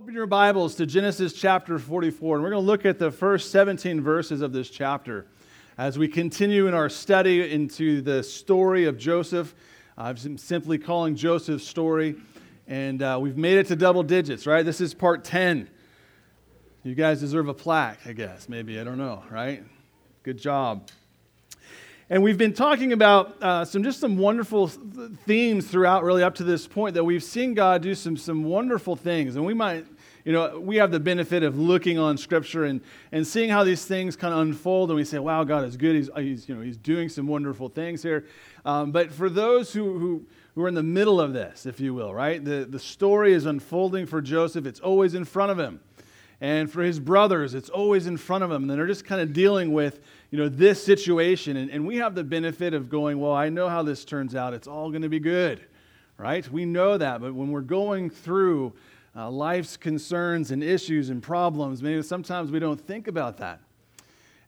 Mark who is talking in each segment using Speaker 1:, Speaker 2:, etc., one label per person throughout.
Speaker 1: Open your Bibles to Genesis chapter 44, and we're going to look at the first 17 verses of this chapter as we continue in our study into the story of Joseph. I'm simply calling Joseph's story, and uh, we've made it to double digits, right? This is part 10. You guys deserve a plaque, I guess, maybe, I don't know, right? Good job. And we've been talking about uh, some just some wonderful themes throughout, really up to this point, that we've seen God do some some wonderful things, and we might, you know, we have the benefit of looking on Scripture and and seeing how these things kind of unfold, and we say, "Wow, God is good. He's, he's you know He's doing some wonderful things here." Um, but for those who who who are in the middle of this, if you will, right, the the story is unfolding for Joseph. It's always in front of him, and for his brothers, it's always in front of him, and they're just kind of dealing with you know, this situation. And, and we have the benefit of going, well, I know how this turns out. It's all going to be good, right? We know that. But when we're going through uh, life's concerns and issues and problems, maybe sometimes we don't think about that.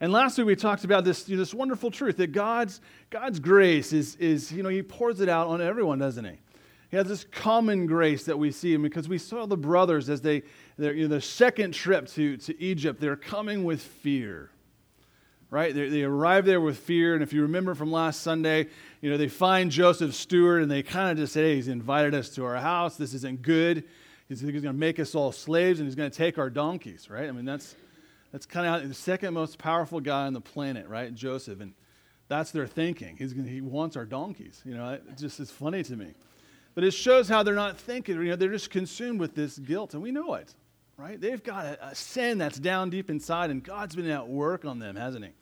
Speaker 1: And last week we talked about this, you know, this wonderful truth that God's, God's grace is, is, you know, He pours it out on everyone, doesn't He? He has this common grace that we see, and because we saw the brothers as they, you know, the second trip to, to Egypt, they're coming with fear right? They, they arrive there with fear. And if you remember from last Sunday, you know, they find Joseph steward and they kind of just say, hey, he's invited us to our house. This isn't good. He's, he's going to make us all slaves and he's going to take our donkeys, right? I mean, that's, that's kind of the second most powerful guy on the planet, right? Joseph. And that's their thinking. He's gonna, he wants our donkeys. You know, it just is funny to me. But it shows how they're not thinking. You know, they're just consumed with this guilt, and we know it, right? They've got a, a sin that's down deep inside, and God's been at work on them, hasn't He?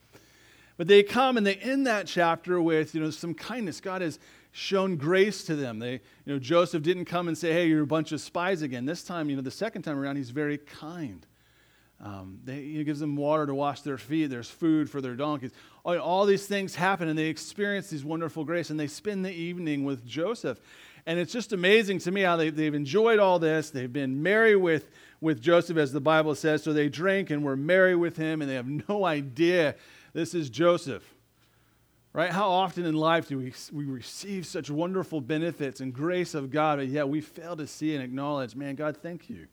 Speaker 1: But they come and they end that chapter with, you know, some kindness. God has shown grace to them. They, you know, Joseph didn't come and say, hey, you're a bunch of spies again. This time, you know, the second time around, he's very kind. Um, they, he gives them water to wash their feet. There's food for their donkeys. All, all these things happen, and they experience these wonderful grace, and they spend the evening with Joseph. And it's just amazing to me how they, they've enjoyed all this. They've been merry with, with Joseph, as the Bible says. So they drink and were merry with him, and they have no idea this is Joseph. Right? How often in life do we, we receive such wonderful benefits and grace of God, but yet we fail to see and acknowledge, man, God, thank you.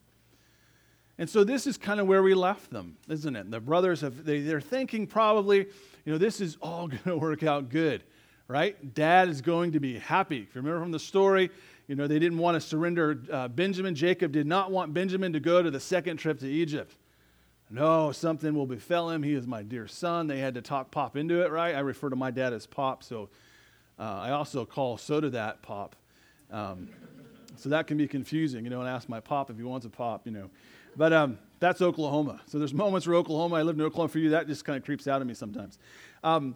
Speaker 1: And so this is kind of where we left them, isn't it? The brothers have they, they're thinking probably, you know, this is all going to work out good, right? Dad is going to be happy. If you remember from the story, you know, they didn't want to surrender uh, Benjamin. Jacob did not want Benjamin to go to the second trip to Egypt. No, something will befell him. He is my dear son. They had to talk Pop into it, right? I refer to my dad as Pop, so uh, I also call soda that Pop. Um, so that can be confusing, you know, and ask my Pop if he wants a Pop, you know. But um, that's Oklahoma. So there's moments where Oklahoma, I lived in Oklahoma for you, that just kind of creeps out of me sometimes. Um,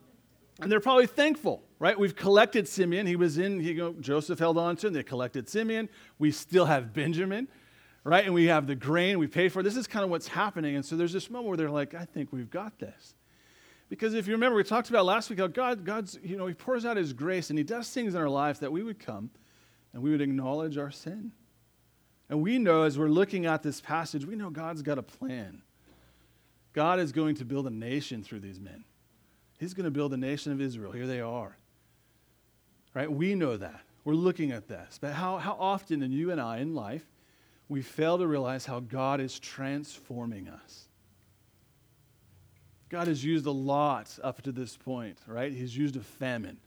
Speaker 1: and they're probably thankful, right? We've collected Simeon. He was in, he, you know, Joseph held on to him. They collected Simeon. We still have Benjamin right? And we have the grain we pay for. This is kind of what's happening. And so there's this moment where they're like, I think we've got this. Because if you remember, we talked about last week how God, God's, you know, He pours out His grace and He does things in our lives that we would come and we would acknowledge our sin. And we know as we're looking at this passage, we know God's got a plan. God is going to build a nation through these men. He's going to build a nation of Israel. Here they are. Right? We know that. We're looking at this. But how, how often in you and I in life we fail to realize how God is transforming us. God has used a lot up to this point, right? He's used a famine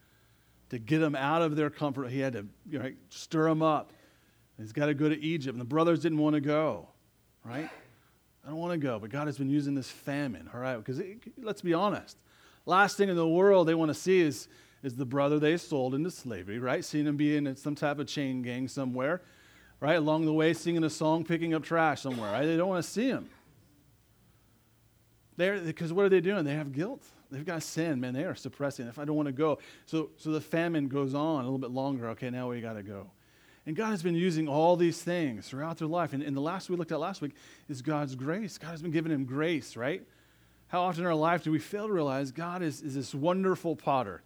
Speaker 1: to get them out of their comfort. He had to you know, stir them up. He's got to go to Egypt, and the brothers didn't want to go, right? I don't want to go, but God has been using this famine, all right? Because let's be honest, last thing in the world they want to see is, is the brother they sold into slavery, right? Seeing him be in some type of chain gang somewhere right? Along the way, singing a song, picking up trash somewhere, right? They don't want to see him. Because what are they doing? They have guilt. They've got sin, man. They are suppressing. If I don't want to go. So, so the famine goes on a little bit longer. Okay, now we got to go. And God has been using all these things throughout their life. And, and the last we looked at last week is God's grace. God has been giving him grace, right? How often in our life do we fail to realize God is, is this wonderful potter?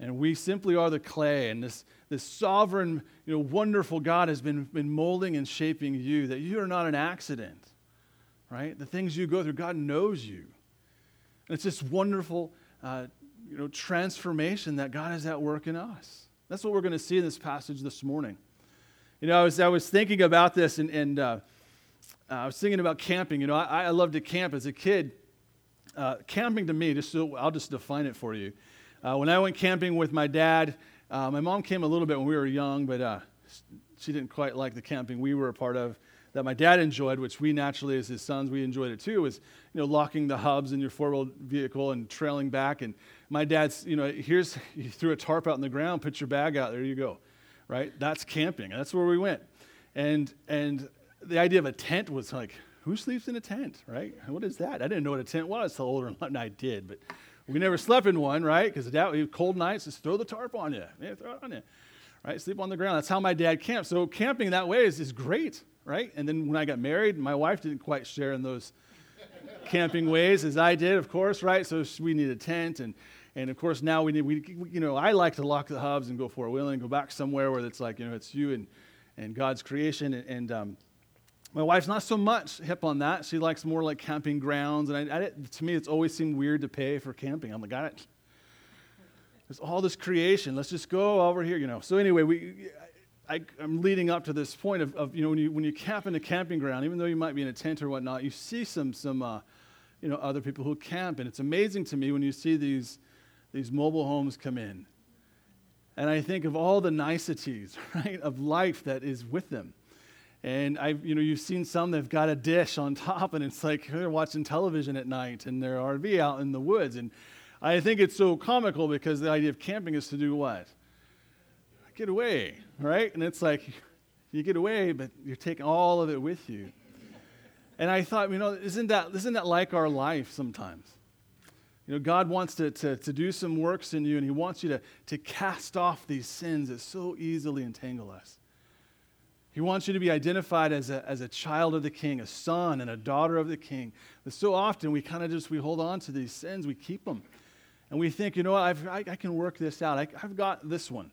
Speaker 1: And we simply are the clay, and this, this sovereign, you know, wonderful God has been, been molding and shaping you, that you are not an accident, right? The things you go through, God knows you. And it's this wonderful, uh, you know, transformation that God is at work in us. That's what we're going to see in this passage this morning. You know, I was, I was thinking about this, and, and uh, uh, I was thinking about camping. You know, I, I loved to camp as a kid. Uh, camping to me, just so I'll just define it for you. Uh, when I went camping with my dad, uh, my mom came a little bit when we were young, but uh, she didn't quite like the camping we were a part of that my dad enjoyed, which we naturally, as his sons, we enjoyed it too, was you know locking the hubs in your four-wheel vehicle and trailing back. And my dad's, you know, here's you threw a tarp out in the ground, put your bag out, there you go, right? That's camping. That's where we went, and and the idea of a tent was like, who sleeps in a tent, right? What is that? I didn't know what a tent was till older. I did, but we never slept in one, right? Because that cold nights, just throw the tarp on you, yeah, throw it on you, right? Sleep on the ground. That's how my dad camped. So camping that way is, is great, right? And then when I got married, my wife didn't quite share in those camping ways as I did, of course, right? So we need a tent and and of course now we need we you know I like to lock the hubs and go four wheeling, go back somewhere where it's like you know it's you and and God's creation and, and um, my wife's not so much hip on that. She likes more like camping grounds, and I, I, to me, it's always seemed weird to pay for camping. I'm like, it. There's all this creation. Let's just go over here, you know. So anyway, we I, am leading up to this point of, of, you know, when you, when you camp in a camping ground, even though you might be in a tent or whatnot, you see some, some uh, you know, other people who camp. And it's amazing to me when you see these, these mobile homes come in. And I think of all the niceties, right, of life that is with them. And I, you know, you've seen some that've got a dish on top, and it's like they're watching television at night in their RV out in the woods. And I think it's so comical because the idea of camping is to do what? get away, right? And it's like, you get away, but you're taking all of it with you. And I thought, you know, isn't that, isn't that like our life sometimes? You know, God wants to, to, to do some works in you, and He wants you to, to cast off these sins that so easily entangle us. He wants you to be identified as a, as a child of the king, a son and a daughter of the king. But so often we kind of just, we hold on to these sins, we keep them. And we think, you know what, I've, I, I can work this out. I, I've got this one.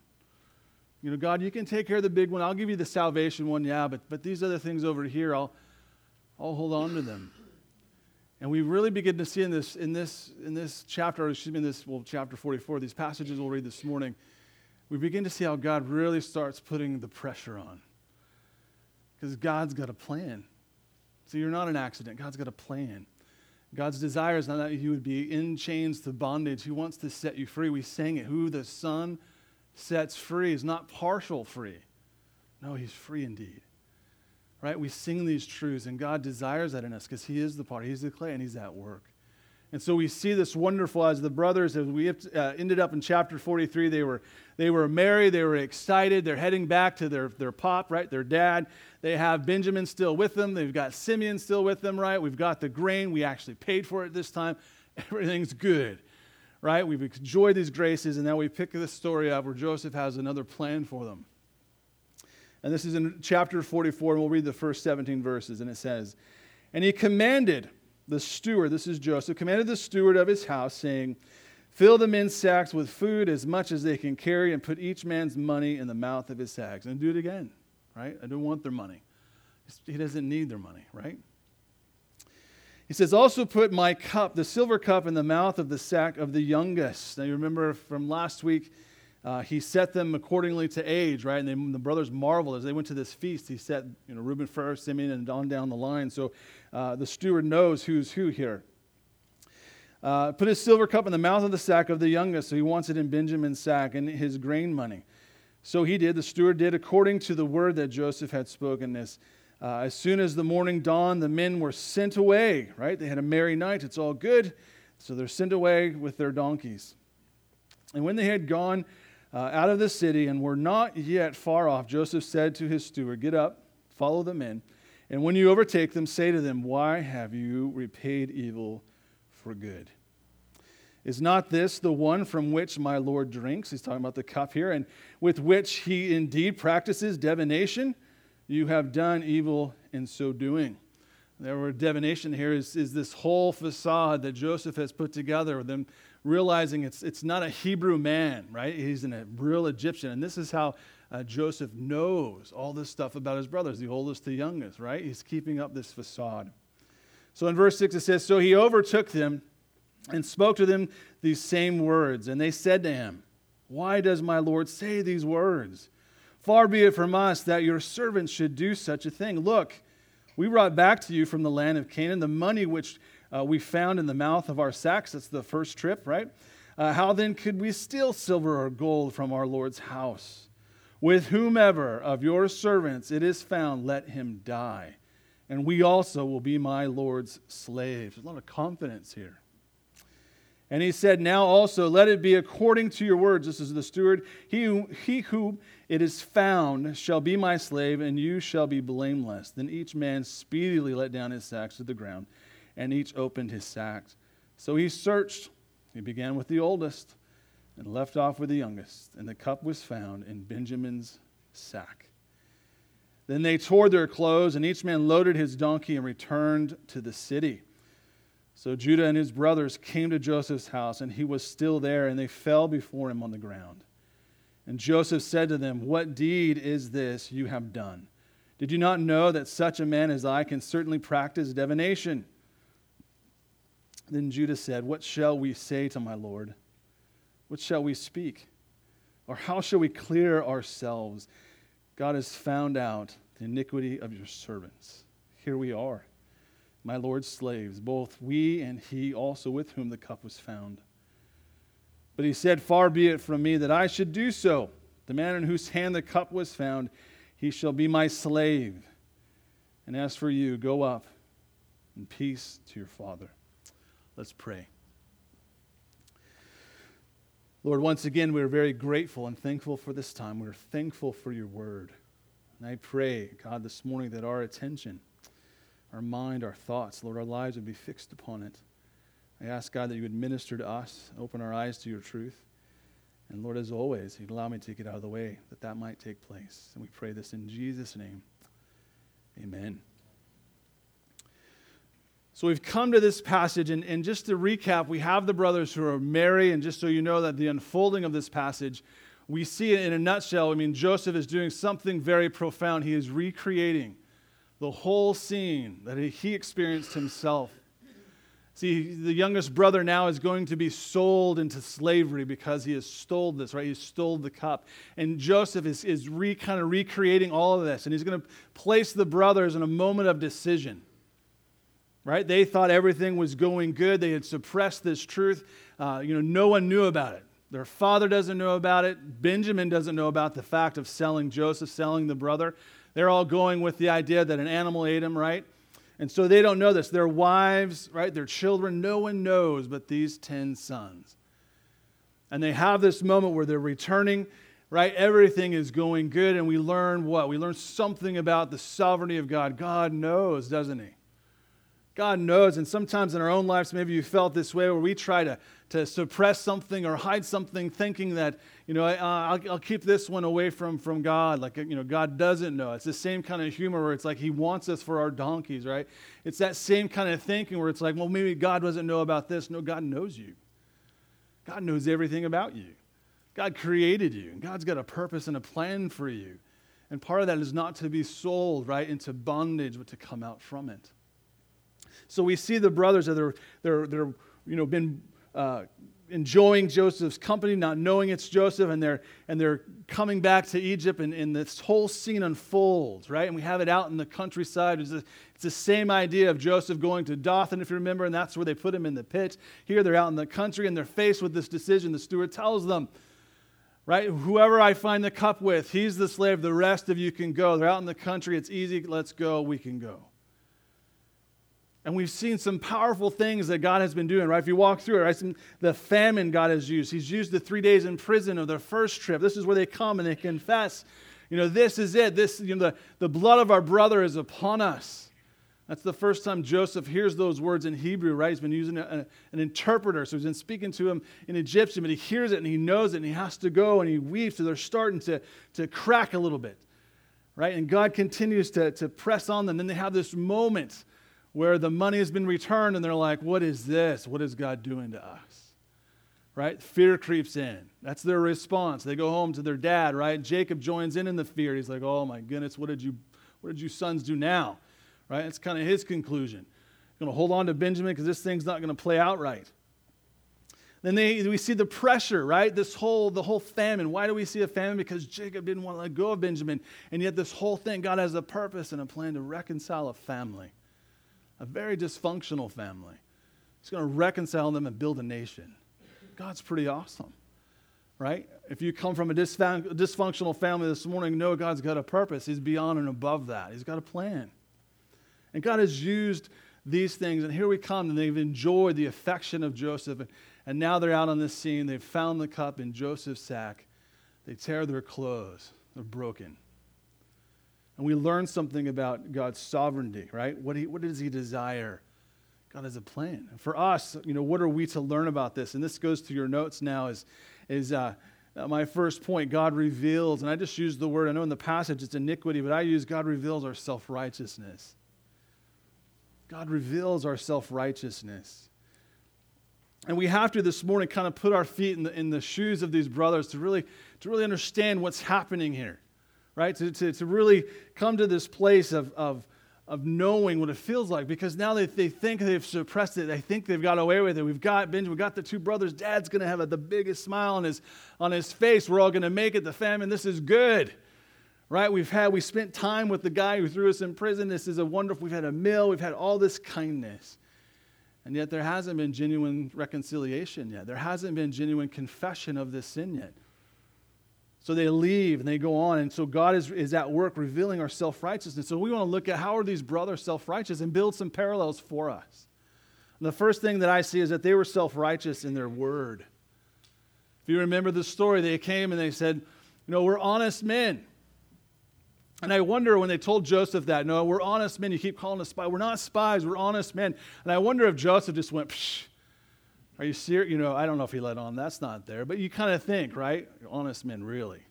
Speaker 1: You know, God, you can take care of the big one. I'll give you the salvation one, yeah, but, but these other things over here, I'll, I'll hold on to them. And we really begin to see in this, in this, in this chapter, or excuse me, in this, well, chapter 44, these passages we'll read this morning, we begin to see how God really starts putting the pressure on. Because God's got a plan. So you're not an accident. God's got a plan. God's desire is not that you would be in chains to bondage. He wants to set you free. We sang it. Who the Son sets free is not partial free. No, he's free indeed. Right? We sing these truths, and God desires that in us because he is the part, he's the clay, and he's at work. And so we see this wonderful as the brothers, as we uh, ended up in chapter 43, they were, they were merry, they were excited, they're heading back to their, their pop, right, their dad. They have Benjamin still with them, they've got Simeon still with them, right? We've got the grain, we actually paid for it this time. Everything's good right? We've enjoyed these graces, and now we pick this story up where Joseph has another plan for them. And this is in chapter 44, and we'll read the first 17 verses, and it says, And he commanded the steward, this is Joseph, commanded the steward of his house, saying, Fill the men's sacks with food as much as they can carry, and put each man's money in the mouth of his sacks. And do it again, right? I don't want their money. He doesn't need their money, right? He says, Also put my cup, the silver cup, in the mouth of the sack of the youngest. Now, you remember from last week, uh, he set them accordingly to age, right? And they, the brothers marveled as they went to this feast. He set, you know, Reuben first, Simeon, and on down the line. So uh, the steward knows who's who here. Uh, put his silver cup in the mouth of the sack of the youngest. So he wants it in Benjamin's sack and his grain money. So he did. The steward did according to the word that Joseph had spoken. This uh, as soon as the morning dawned, the men were sent away, right? They had a merry night. It's all good. So they're sent away with their donkeys. And when they had gone uh, out of the city and were not yet far off, Joseph said to his steward, Get up, follow the men. And when you overtake them, say to them, Why have you repaid evil for good? Is not this the one from which my Lord drinks? He's talking about the cup here, and with which he indeed practices divination you have done evil in so doing. There were divination here is, is this whole facade that Joseph has put together with them realizing it's, it's not a Hebrew man, right? He's a real Egyptian. And this is how uh, Joseph knows all this stuff about his brothers, the oldest to youngest, right? He's keeping up this facade. So in verse 6 it says, So he overtook them and spoke to them these same words. And they said to him, Why does my Lord say these words? Far be it from us that your servants should do such a thing. Look, We brought back to you from the land of Canaan the money which uh, we found in the mouth of our sacks. That's the first trip, right? Uh, how then could we steal silver or gold from our Lord's house? With whomever of your servants it is found, let him die. And we also will be my Lord's slaves. There's a lot of confidence here. And he said, Now also let it be according to your words. This is the steward. He who, he who it is found shall be my slave, and you shall be blameless. Then each man speedily let down his sacks to the ground, and each opened his sacks. So he searched. He began with the oldest and left off with the youngest, and the cup was found in Benjamin's sack. Then they tore their clothes, and each man loaded his donkey and returned to the city. So Judah and his brothers came to Joseph's house, and he was still there, and they fell before him on the ground. And Joseph said to them, What deed is this you have done? Did you not know that such a man as I can certainly practice divination? Then Judah said, What shall we say to my Lord? What shall we speak? Or how shall we clear ourselves? God has found out the iniquity of your servants. Here we are, my Lord's slaves, both we and he also with whom the cup was found. But he said, Far be it from me that I should do so. The man in whose hand the cup was found, he shall be my slave. And as for you, go up in peace to your father. Let's pray. Lord, once again, we're very grateful and thankful for this time. We're thankful for your word. And I pray, God, this morning that our attention, our mind, our thoughts, Lord, our lives would be fixed upon it. I ask, God, that you would minister to us, open our eyes to your truth. And Lord, as always, you'd allow me to get out of the way that that might take place. And we pray this in Jesus' name. Amen. So we've come to this passage, and, and, just to recap, we have the brothers who are merry, and just so you know that the unfolding of this passage, we see it in a nutshell. I mean, Joseph is doing something very profound. He is recreating the whole scene that he experienced himself. See, the youngest brother now is going to be sold into slavery because he has stole this, right? He stole the cup. And Joseph is, is re, kind of recreating all of this, and he's going to place the brothers in a moment of decision right? They thought everything was going good. They had suppressed this truth. Uh, you know, no one knew about it. Their father doesn't know about it. Benjamin doesn't know about the fact of selling Joseph, selling the brother. They're all going with the idea that an animal ate him, right? And so they don't know this. Their wives, right? Their children, no one knows but these 10 sons. And they have this moment where they're returning, right? Everything is going good. And we learn what? We learn something about the sovereignty of God. God knows, doesn't He? God knows, and sometimes in our own lives, maybe you felt this way where we try to, to suppress something or hide something, thinking that, you know, uh, I'll, I'll keep this one away from, from God. Like, you know, God doesn't know. It's the same kind of humor where it's like He wants us for our donkeys, right? It's that same kind of thinking where it's like, well, maybe God doesn't know about this. No, God knows you. God knows everything about you. God created you, and God's got a purpose and a plan for you. And part of that is not to be sold, right, into bondage, but to come out from it. So we see the brothers that they're, they're, they're you know, been uh, enjoying Joseph's company, not knowing it's Joseph, and they're, and they're coming back to Egypt, and, and this whole scene unfolds, right? And we have it out in the countryside. It's, it's the same idea of Joseph going to Dothan, if you remember, and that's where they put him in the pit. Here they're out in the country, and they're faced with this decision. The steward tells them, right? Whoever I find the cup with, he's the slave. The rest of you can go. They're out in the country. It's easy. Let's go. We can go. And we've seen some powerful things that God has been doing, right? If you walk through it, right? The famine God has used. He's used the three days in prison of their first trip. This is where they come and they confess, you know, this is it. This, you know, the, the blood of our brother is upon us. That's the first time Joseph hears those words in Hebrew, right? He's been using a, an interpreter. So he's been speaking to him in Egyptian, but he hears it and he knows it and he has to go and he weeps. So they're starting to, to crack a little bit, right? And God continues to, to press on them. Then they have this moment where the money has been returned and they're like, what is this? What is God doing to us? Right? Fear creeps in. That's their response. They go home to their dad, right? Jacob joins in in the fear. He's like, oh my goodness, what did you, what did you sons do now? Right? That's kind of his conclusion. Going to hold on to Benjamin because this thing's not going to play out right. Then they, we see the pressure, right? This whole, the whole famine. Why do we see a famine? Because Jacob didn't want to let go of Benjamin. And yet this whole thing, God has a purpose and a plan to reconcile a family, a very dysfunctional family. He's going to reconcile them and build a nation. God's pretty awesome, right? If you come from a dysfunctional family this morning, know God's got a purpose. He's beyond and above that. He's got a plan. And God has used these things, and here we come, and they've enjoyed the affection of Joseph. And now they're out on this scene. They've found the cup in Joseph's sack. They tear their clothes, they're broken. And we learn something about God's sovereignty, right? What, he, what does He desire? God has a plan. And for us, you know, what are we to learn about this? And this goes to your notes now is, is uh, my first point. God reveals, and I just use the word, I know in the passage it's iniquity, but I use God reveals our self righteousness. God reveals our self righteousness. And we have to this morning kind of put our feet in the, in the shoes of these brothers to really, to really understand what's happening here, right? To, to, to really come to this place of, of, of knowing what it feels like because now they, they think they've suppressed it. They think they've got away with it. We've got Benjamin, we've got the two brothers. Dad's going to have a, the biggest smile on his, on his face. We're all going to make it. The famine, this is good. Right? We've had, we spent time with the guy who threw us in prison. This is a wonderful, we've had a meal. We've had all this kindness. And yet there hasn't been genuine reconciliation yet. There hasn't been genuine confession of this sin yet. So they leave and they go on. And so God is, is at work revealing our self righteousness. So we want to look at how are these brothers self righteous and build some parallels for us. And the first thing that I see is that they were self righteous in their word. If you remember the story, they came and they said, You know, we're honest men. And I wonder when they told Joseph that, no, we're honest men. You keep calling us spies. We're not spies. We're honest men. And I wonder if Joseph just went, Psh, are you serious? You know, I don't know if he let on. That's not there. But you kind of think, right? Honest men, really.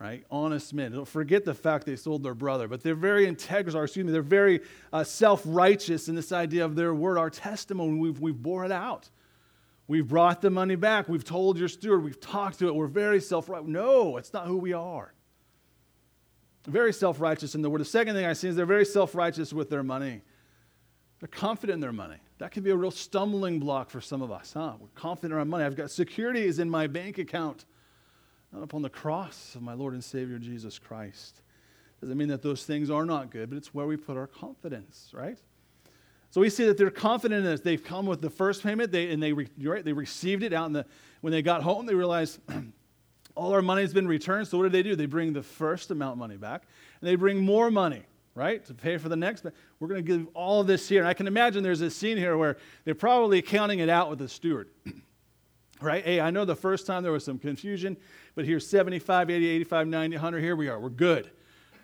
Speaker 1: Right? Honest men. Don't forget the fact they sold their brother. But they're very integral, excuse me, they're very uh, self righteous in this idea of their word, our testimony. We've, we've bore it out. We've brought the money back. We've told your steward. We've talked to it. We're very self righteous. No, it's not who we are very self righteous in the word. The second thing I see is they're very self righteous with their money. They're confident in their money. That can be a real stumbling block for some of us, huh? We're confident in our money. I've got security is in my bank account, not upon the cross of my Lord and Savior Jesus Christ. Doesn't mean that those things are not good, but it's where we put our confidence, right? So we see that they're confident in this. They've come with the first payment, they, and they, right, they received it out in the, when they got home, they realized all our money has been returned. So what do they do? They bring the first amount money back, and they bring more money, right, to pay for the next. But we're going to give all this here. And I can imagine there's a scene here where they're probably counting it out with the steward. right? Hey, I know the first time there was some confusion, but here's 75, 80, 85, 90, 100. Here we are. We're good.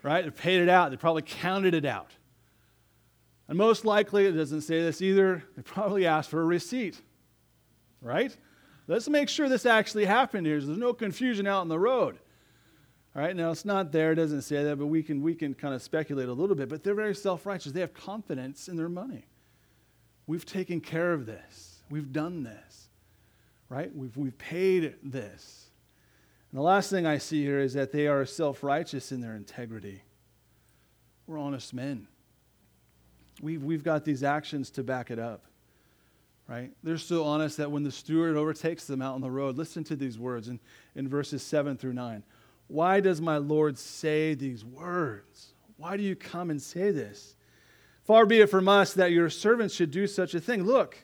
Speaker 1: Right? They paid it out. They probably counted it out. And most likely, it doesn't say this either, they probably asked for a receipt. Right? Let's make sure this actually happened here. So there's no confusion out on the road. All right, now it's not there, it doesn't say that, but we can, we can kind of speculate a little bit. But they're very self righteous. They have confidence in their money. We've taken care of this, we've done this, right? We've, we've paid this. And the last thing I see here is that they are self righteous in their integrity. We're honest men. We've, we've got these actions to back it up right? They're so honest that when the steward overtakes them out on the road, listen to these words in, in verses 7 through 9. Why does my Lord say these words? Why do you come and say this? Far be it from us that your servants should do such a thing. Look,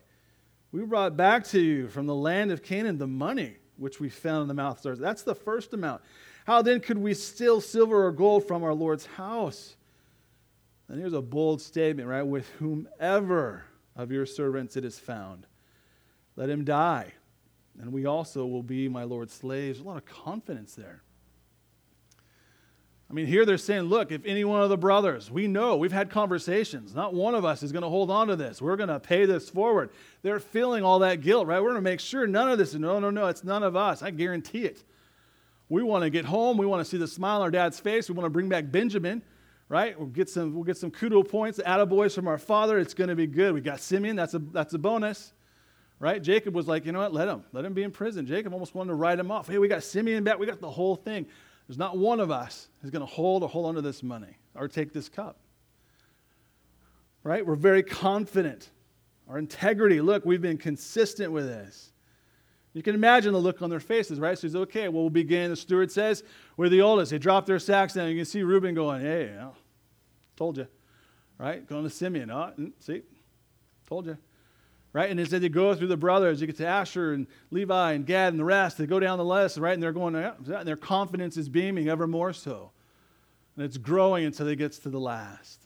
Speaker 1: we brought back to you from the land of Canaan the money which we found in the mouth of stars. That's the first amount. How then could we steal silver or gold from our Lord's house? And here's a bold statement, right? With whomever of your servants it is found. Let him die, and we also will be my Lord's slaves. A lot of confidence there. I mean, here they're saying, look, if any one of the brothers, we know, we've had conversations, not one of us is going to hold on to this. We're going to pay this forward. They're feeling all that guilt, right? We're going to make sure none of this, is, no, no, no, it's none of us. I guarantee it. We want to get home. We want to see the smile on our dad's face. We want to bring back Benjamin right? We'll get some, we'll get some kudo points, attaboys from our father. It's going to be good. We got Simeon. That's a, that's a bonus, right? Jacob was like, you know what? Let him. Let him be in prison. Jacob almost wanted to write him off. Hey, we got Simeon back. We got the whole thing. There's not one of us who's going to hold or hold onto this money or take this cup, right? We're very confident. Our integrity, look, we've been consistent with this. You can imagine the look on their faces, right? So he's okay. Well, we'll begin. The steward says, We're the oldest. They drop their sacks down. You can see Reuben going, Hey, told you. Right? Going to Simeon. Oh, see? Told you. Right? And as they go through the brothers, you get to Asher and Levi and Gad and the rest. They go down the list, right? And they're going, and their confidence is beaming ever more so. And it's growing until it gets to the last.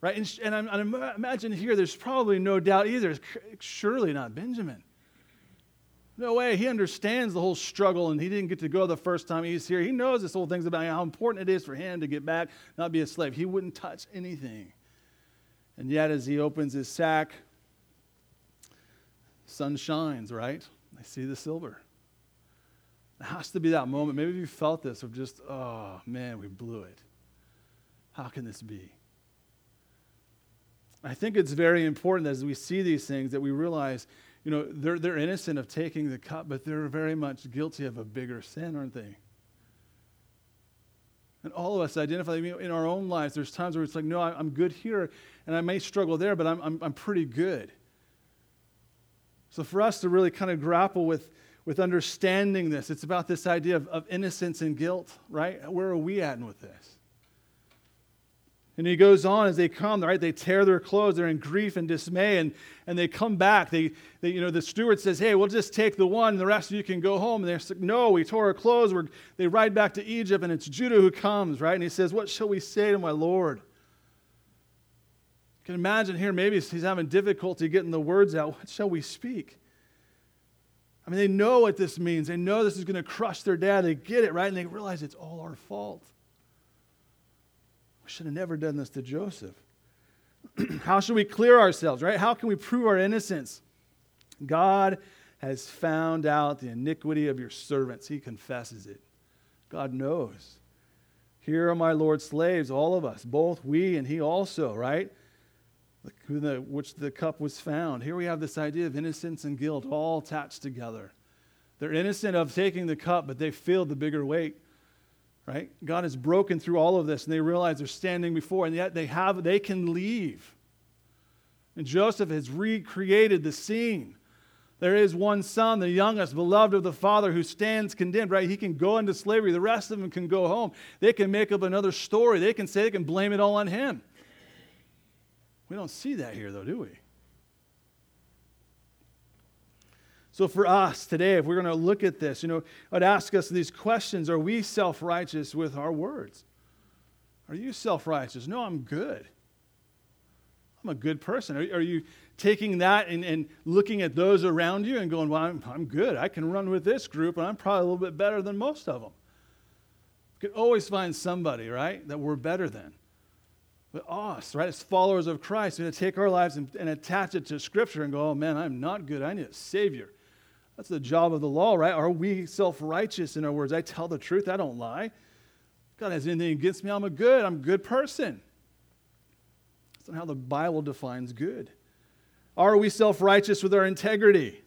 Speaker 1: Right? And, and I, I imagine here, there's probably no doubt either. Surely not Benjamin. No way. He understands the whole struggle, and he didn't get to go the first time he's here. He knows this whole thing's about how important it is for him to get back, not be a slave. He wouldn't touch anything. And yet, as he opens his sack, sun shines, right? I see the silver. It has to be that moment. Maybe you felt this of just, oh man, we blew it. How can this be? I think it's very important as we see these things that we realize, you know, they're, they're innocent of taking the cup, but they're very much guilty of a bigger sin, aren't they? And all of us identify in our own lives. There's times where it's like, no, I'm good here, and I may struggle there, but I'm, I'm, I'm pretty good. So for us to really kind of grapple with, with understanding this, it's about this idea of, of innocence and guilt, right? Where are we at with this? And he goes on as they come, right? They tear their clothes. They're in grief and dismay. And, and they come back. They, they, you know, the steward says, Hey, we'll just take the one. And the rest of you can go home. And they're like, No, we tore our clothes. We're, they ride back to Egypt. And it's Judah who comes, right? And he says, What shall we say to my Lord? Can imagine here, maybe he's having difficulty getting the words out. What shall we speak? I mean, they know what this means. They know this is going to crush their dad. They get it, right? And they realize it's all our fault. We should have never done this to Joseph. How should we clear ourselves, right? How can we prove our innocence? God has found out the iniquity of your servants. He confesses it. God knows. Here are my Lord's slaves, all of us, both we and he also, right? The, which the cup was found. Here we have this idea of innocence and guilt all attached together. They're innocent of taking the cup, but they feel the bigger weight right? God has broken through all of this and they realize they're standing before, and yet they have they can leave. And Joseph has recreated the scene. There is one son, the youngest, beloved of the father, who stands condemned, right? He can go into slavery. The rest of them can go home. They can make up another story. They can say they can blame it all on him. We don't see that here, though, do we? So, for us today, if we're going to look at this, you know, I'd ask us these questions Are we self righteous with our words? Are you self righteous? No, I'm good. I'm a good person. Are, are you taking that and, and, looking at those around you and going, Well, I'm, I'm good. I can run with this group, and I'm probably a little bit better than most of them? We could always find somebody, right, that we're better than. But us, right, as followers of Christ, we're going to take our lives and, and attach it to Scripture and go, Oh, man, I'm not good. I need a Savior. That's the job of the law, right? Are we self righteous in our words? I tell the truth, I don't lie. God has anything against me, I'm a good, I'm a good person. That's not how the Bible defines good. Are we self righteous with our integrity?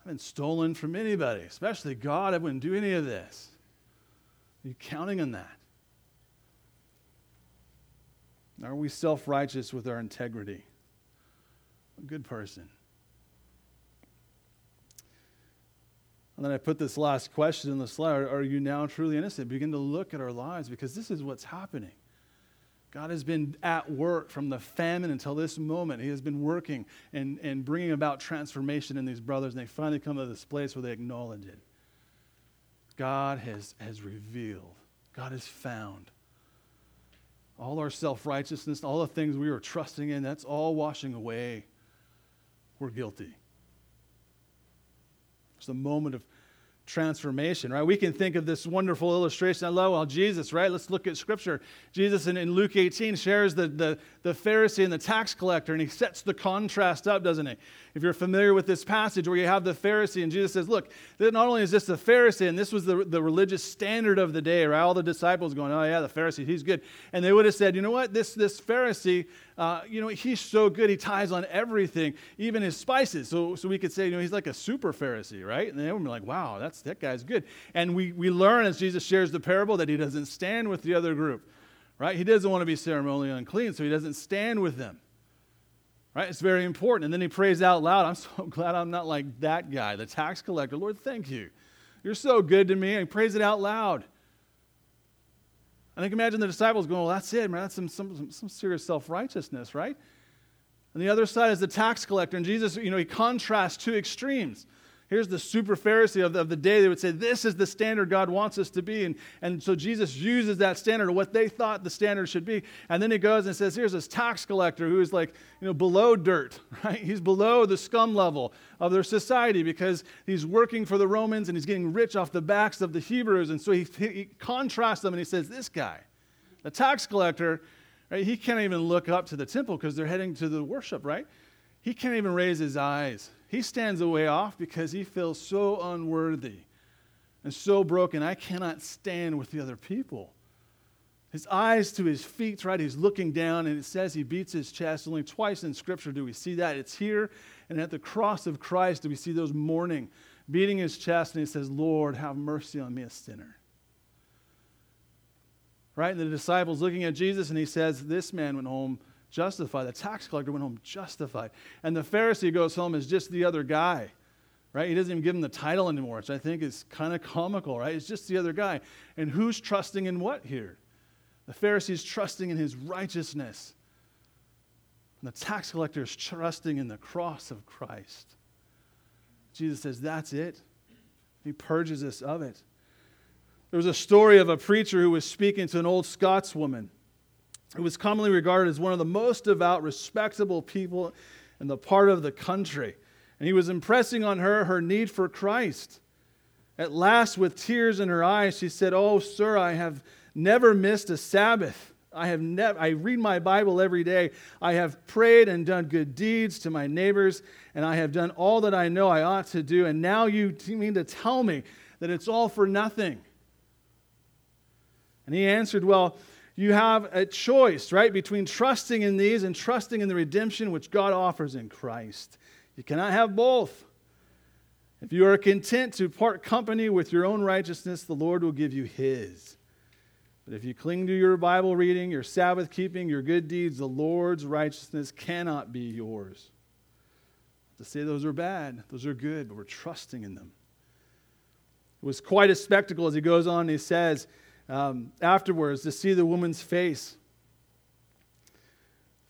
Speaker 1: I haven't stolen from anybody, especially God. I wouldn't do any of this. Are you counting on that? Are we self righteous with our integrity? A good person. And then I put this last question in the slide Are you now truly innocent? Begin to look at our lives because this is what's happening. God has been at work from the famine until this moment. He has been working and, and bringing about transformation in these brothers, and they finally come to this place where they acknowledge it. God has, has revealed, God has found. All our self righteousness, all the things we were trusting in, that's all washing away. We're guilty. It's the moment of transformation, right? We can think of this wonderful illustration. I love well, Jesus, right? Let's look at scripture. Jesus in, in Luke 18 shares the, the, the Pharisee and the tax collector, and he sets the contrast up, doesn't he? If you're familiar with this passage where you have the Pharisee, and Jesus says, Look, not only is this the Pharisee, and this was the, the religious standard of the day, right? All the disciples going, Oh, yeah, the Pharisee, he's good. And they would have said, You know what? This, this Pharisee, uh, you know, he's so good, he ties on everything, even his spices. So, so we could say, you know, he's like a super Pharisee, right? And they would be like, Wow, that's, that guy's good. And we, we learn as Jesus shares the parable that he doesn't stand with the other group, right? He doesn't want to be ceremonially unclean, so he doesn't stand with them. Right? It's very important. And then he prays out loud, I'm so glad I'm not like that guy, the tax collector. Lord, thank you. You're so good to me. And he prays it out loud. And I can imagine the disciples going, Well, that's it, man. That's some, some, some serious self righteousness, right? And the other side is the tax collector. And Jesus, you know, he contrasts two extremes. Here's the super Pharisee of the, of the day. They would say, This is the standard God wants us to be. And, and so Jesus uses that standard, what they thought the standard should be. And then he goes and says, Here's this tax collector who is like, you know, below dirt, right? He's below the scum level of their society because he's working for the Romans and he's getting rich off the backs of the Hebrews. And so he, he contrasts them and he says, This guy, the tax collector, right, he can't even look up to the temple because they're heading to the worship, right? He can't even raise his eyes he stands away off because he feels so unworthy and so broken. I cannot stand with the other people. His eyes to his feet, right? He's looking down, and it says he beats his chest. Only twice in Scripture do we see that. It's here, and at the cross of Christ do we see those mourning, beating his chest, and he says, Lord, have mercy on me, a sinner. Right? And the disciples looking at Jesus, and he says, This man went home justified. The tax collector went home justified. And the Pharisee goes home as just the other guy, right? He doesn't even give him the title anymore, which I think is kind of comical, right? It's just the other guy. And who's trusting in what here? The Pharisee's trusting in his righteousness. And the tax collector is trusting in the cross of Christ. Jesus says, That's it. He purges us of it. There was a story of a preacher who was speaking to an old Scotswoman who was commonly regarded as one of the most devout, respectable people in the part of the country. And he was impressing on her her need for Christ. At last, with tears in her eyes, she said, Oh, sir, I have never missed a Sabbath. I have never I read my Bible every day. I have prayed and done good deeds to my neighbors, and I have done all that I know I ought to do. And now you mean to tell me that it's all for nothing? And he answered, Well, you have a choice, right, between trusting in these and trusting in the redemption which God offers in Christ. You cannot have both. If you are content to part company with your own righteousness, the Lord will give you his. But if you cling to your Bible reading, your Sabbath keeping, your good deeds, the Lord's righteousness cannot be yours. To say those are bad, those are good, but we're trusting in them. It was quite a spectacle as he goes on, and he says, um, afterwards to see the woman's face.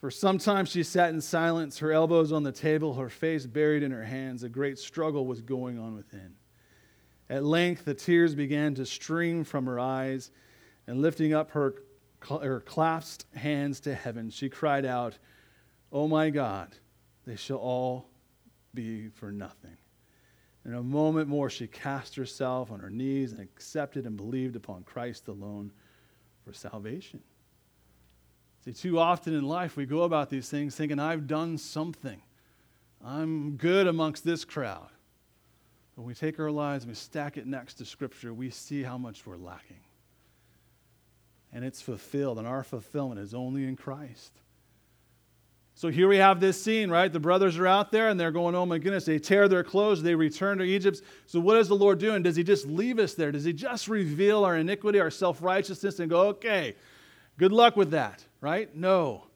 Speaker 1: For some time she sat in silence, her elbows on the table, her face buried in her hands. A great struggle was going on within. At length, the tears began to stream from her eyes, and lifting up her, her clasped hands to heaven, she cried out, Oh my God, they shall all be for nothing. In a moment more, she cast herself on her knees and accepted and believed upon Christ alone for salvation. See, too often in life we go about these things thinking, I've done something. I'm good amongst this crowd. When we take our lives and we stack it next to Scripture, we see how much we're lacking. And it's fulfilled, and our fulfillment is only in Christ. So here we have this scene, right? The brothers are out there and they're going, oh my goodness, they tear their clothes, they return to Egypt. So what is the Lord doing? Does he just leave us there? Does he just reveal our iniquity, our self righteousness, and go, okay, good luck with that, right? No.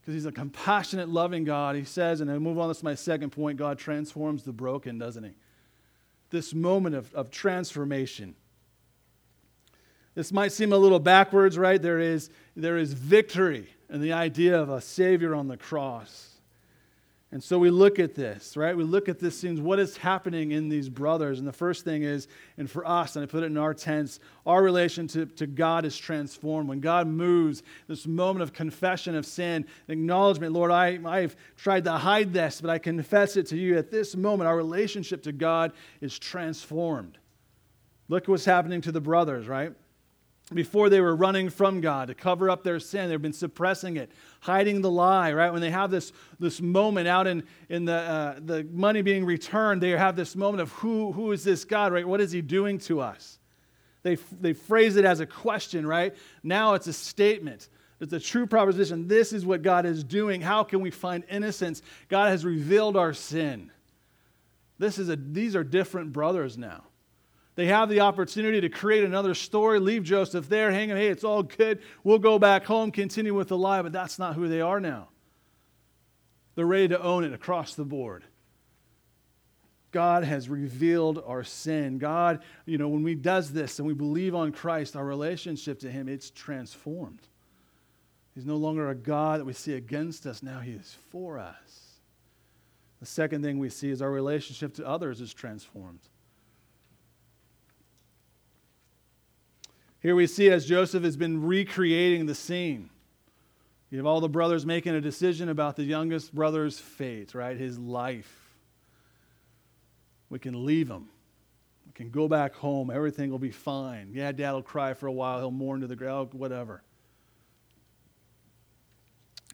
Speaker 1: Because he's a compassionate, loving God. He says, and I move on, this is my second point God transforms the broken, doesn't he? This moment of, of transformation. This might seem a little backwards, right? There is, there is victory and the idea of a Savior on the cross. And so we look at this, right? We look at this scenes, what is happening in these brothers. And the first thing is, and for us, and I put it in our tense, our relationship to God is transformed. When God moves, this moment of confession of sin, acknowledgement, Lord, I, I've tried to hide this, but I confess it to you. At this moment, our relationship to God is transformed. Look at what's happening to the brothers, right? Before they were running from God to cover up their sin. They've been suppressing it, hiding the lie, right? When they have this, this moment out in, in the, uh, the money being returned, they have this moment of who, who is this God, right? What is he doing to us? They, they phrase it as a question, right? Now it's a statement. It's a true proposition. This is what God is doing. How can we find innocence? God has revealed our sin. This is a, these are different brothers now. They have the opportunity to create another story, leave Joseph there, hang him, hey, it's all good. We'll go back home, continue with the lie, but that's not who they are now. They're ready to own it across the board. God has revealed our sin. God, you know, when we does this and we believe on Christ, our relationship to him, it's transformed. He's no longer a God that we see against us. Now he is for us. The second thing we see is our relationship to others is transformed. Here we see as Joseph has been recreating the scene. You have all the brothers making a decision about the youngest brother's fate, right? His life. We can leave him. We can go back home. Everything will be fine. Yeah, dad will cry for a while. He'll mourn to the ground, oh, whatever.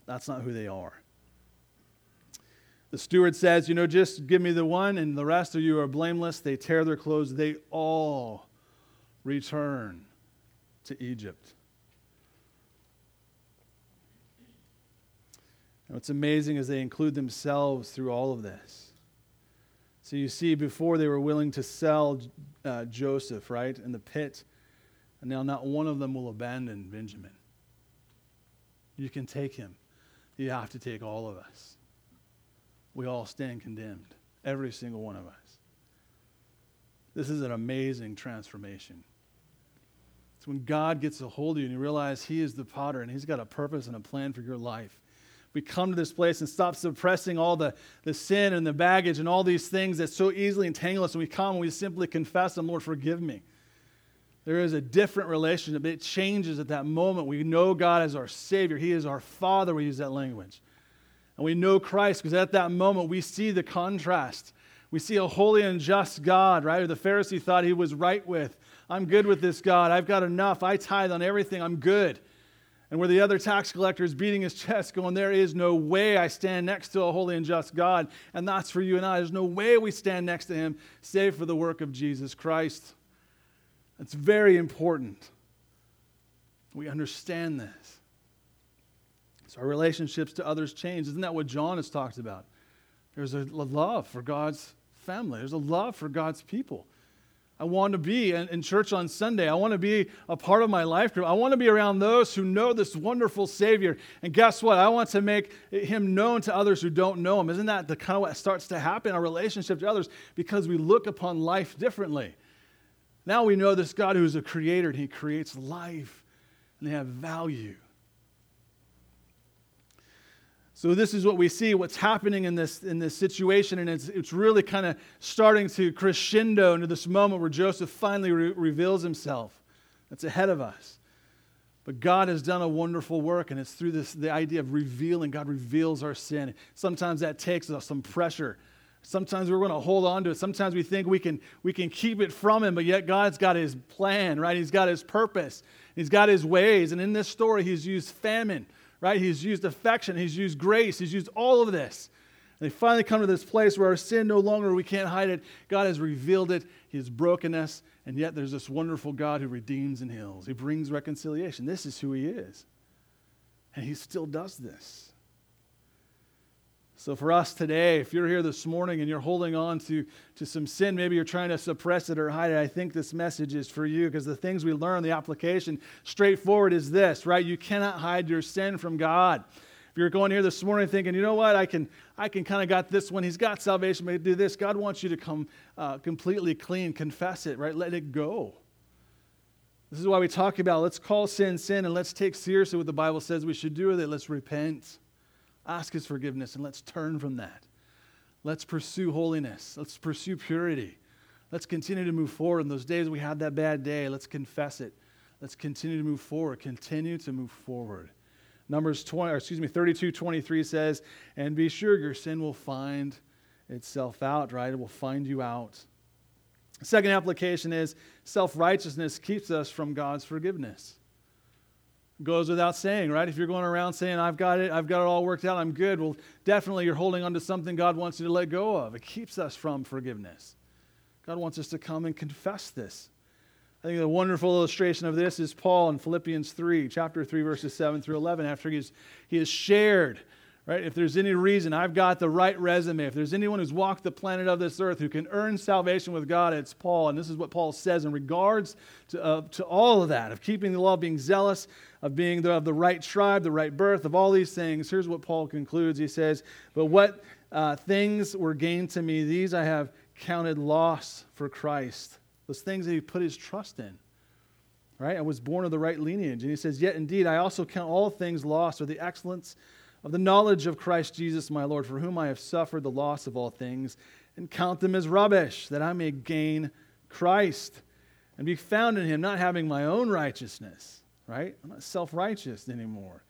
Speaker 1: That's not who they are. The steward says, You know, just give me the one, and the rest of you are blameless. They tear their clothes. They all return to Egypt. And what's amazing is they include themselves through all of this. So you see, before they were willing to sell uh, Joseph, right, in the pit, and now not one of them will abandon Benjamin. You can take him, you have to take all of us. We all stand condemned, every single one of us. This is an amazing transformation. It's when God gets a hold of you and you realize He is the potter and He's got a purpose and a plan for your life we come to this place and stop suppressing all the, the sin and the baggage and all these things that so easily entangle us. And we come and we simply confess them, Lord, forgive me. There is a different relationship. It changes at that moment. We know God as our Savior, He is our Father. We use that language. And we know Christ because at that moment we see the contrast. We see a holy and just God, right? Or The Pharisee thought he was right with. I'm good with this God. I've got enough. I tithe on everything. I'm good. And where the other tax collector is beating his chest, going, There is no way I stand next to a holy and just God. And that's for you and I. There's no way we stand next to him save for the work of Jesus Christ. It's very important. We understand this. So our relationships to others change. Isn't that what John has talked about? There's a love for God's family, there's a love for God's people. I want to be in, in, church on Sunday. I want to be a part of my life group. I want to be around those who know this wonderful Savior. And guess what? I want to make him known to others who don't know him. Isn't that the kind of what starts to happen our relationship to others? Because we look upon life differently. Now we know this God who is a creator and he creates life and they have value. So this is what we see, what's happening in this, in this situation, and it's, it's really kind of starting to crescendo into this moment where Joseph finally re- reveals himself. That's ahead of us. But God has done a wonderful work, and it's through this the idea of revealing. God reveals our sin. Sometimes that takes us some pressure. Sometimes we're going to hold on to it. Sometimes we think we can, we can keep it from Him, but yet God's got His plan, right? He's got His purpose, He's got His ways. And in this story, He's used famine right? He's used affection, he's used grace, he's used all of this. And they finally come to this place where our sin no longer, we can't hide it. God has revealed it, he has broken us, and yet there's this wonderful God who redeems and heals. He brings reconciliation. This is who he is. And he still does this. So, for us today, if you're here this morning and you're holding on to, to some sin, maybe you're trying to suppress it or hide it, I think this message is for you because the things we learn, the application, straightforward is this, right? You cannot hide your sin from God. If you're going here this morning thinking, you know what, I can, I can kind of got this one. He's got salvation, but do this. God wants you to come uh, completely clean, confess it, right? Let it go. This is why we talk about let's call sin sin and let's take seriously what the Bible says we should do with it. Let's repent. Ask His forgiveness and let's turn from that. Let's pursue holiness. Let's pursue purity. Let's continue to move forward. In those days we had that bad day, let's confess it. Let's continue to move forward. Continue to move forward. Numbers 20, or excuse me, 32, 23 says, and be sure your sin will find itself out, right? It will find you out. second application is self righteousness keeps us from God's forgiveness goes without saying, right? If you're going around saying, I've got it, I've got it all worked out, I'm good, well, definitely you're holding on to something God wants you to let go of. It keeps us from forgiveness. God wants us to come and confess this. I think the wonderful illustration of this is Paul in Philippians 3, chapter 3, verses 7 through 11, after he's, he has shared, right? If there's any reason I've got the right resume, if there's anyone who's walked the planet of this earth who can earn salvation with God, it's Paul. And this is what Paul says in regards to, uh, to all of that, of keeping the law, being zealous, of being the, of the right tribe, the right birth, of all these things. Here's what Paul concludes. He says, But what uh, things were gained to me, these I have counted loss for Christ. Those things that he put his trust in. Right? I was born of the right lineage. And he says, Yet indeed, I also count all things lost for the excellence of the knowledge of Christ Jesus my Lord, for whom I have suffered the loss of all things, and count them as rubbish, that I may gain Christ and be found in him, not having my own righteousness, right? I'm not self righteous anymore,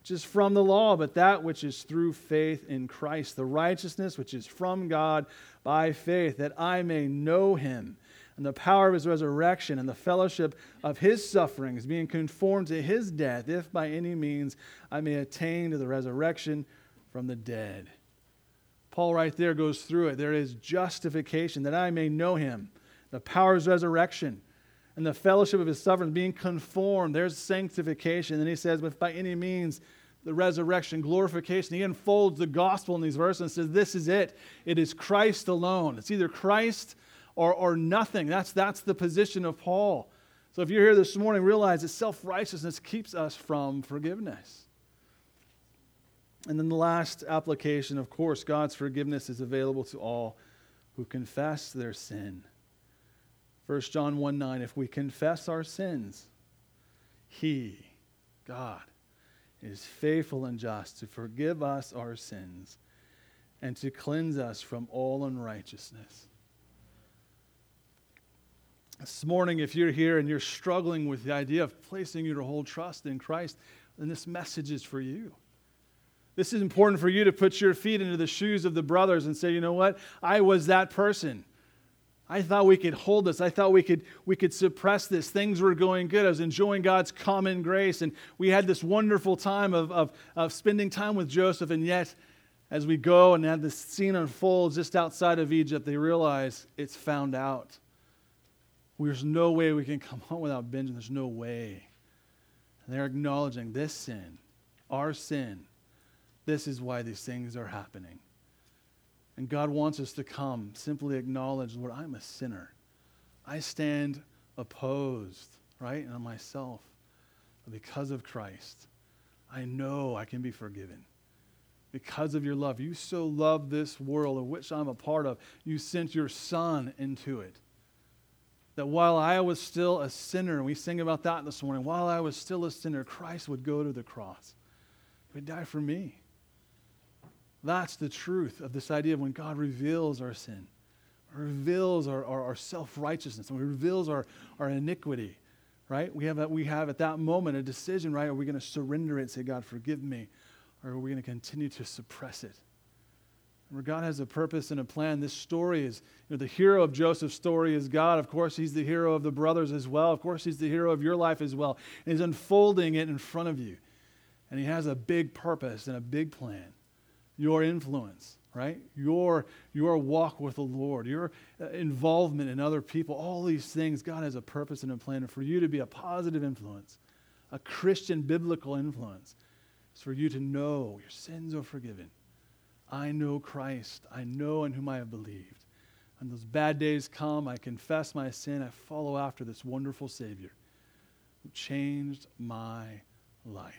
Speaker 1: which is from the law, but that which is through faith in Christ, the righteousness which is from God by faith, that I may know him and the power of his resurrection and the fellowship of his sufferings, being conformed to his death, if by any means I may attain to the resurrection from the dead. Paul, right there, goes through it. There is justification, that I may know him, the power of his resurrection, and the fellowship of his sufferings, being conformed. There's sanctification. And he says, if by any means the resurrection, glorification. He unfolds the gospel in these verses and says, This is it. It is Christ alone. It's either Christ or, or nothing. That's, that's the position of Paul. So if you're here this morning, realize that self righteousness keeps us from forgiveness. And then the last application, of course, God's forgiveness is available to all who confess their sin. 1 John 1 9, if we confess our sins, He, God, is faithful and just to forgive us our sins and to cleanse us from all unrighteousness. This morning, if you're here and you're struggling with the idea of placing your whole trust in Christ, then this message is for you. This is important for you to put your feet into the shoes of the brothers and say, you know what? I was that person. I thought we could hold this. I thought we could, we could suppress this. Things were going good. I was enjoying God's common grace. And we had this wonderful time of, of, of spending time with Joseph. And yet, as we go and have this scene unfold just outside of Egypt, they realize it's found out. There's no way we can come home without Benjamin. There's no way. And they're acknowledging this sin, our sin. This is why these things are happening. And God wants us to come, simply acknowledge, Lord, I'm a sinner. I stand opposed, right, and on myself. But because of Christ, I know I can be forgiven. Because of your love. You so love this world of which I'm a part of. You sent your Son into it that while I was still a sinner, and we sing about that this morning, while I was still a sinner, Christ would go to the cross. He would die for me. That's the truth of this idea of when God reveals our sin, reveals our, our, our self righteousness, and reveals our, our iniquity, right? We have, a, we have at that moment a decision, right? Are we going to surrender it and say, God, forgive me? Or are we going to continue to suppress it? Where God has a purpose and a plan. This story is, you know, the hero of Joseph's story is God. Of course, he's the hero of the brothers as well. Of course, he's the hero of your life as well. And he's unfolding it in front of you. And he has a big purpose and a big plan. Your influence, right? Your, your walk with the Lord, your uh, involvement in other people, all these things, God has a purpose and a plan. And for you to be a positive influence, a Christian biblical influence, is for you to know your sins are forgiven I know Christ. I know in whom I have believed. When those bad days come, I confess my sin. I follow after this wonderful Savior who changed my life.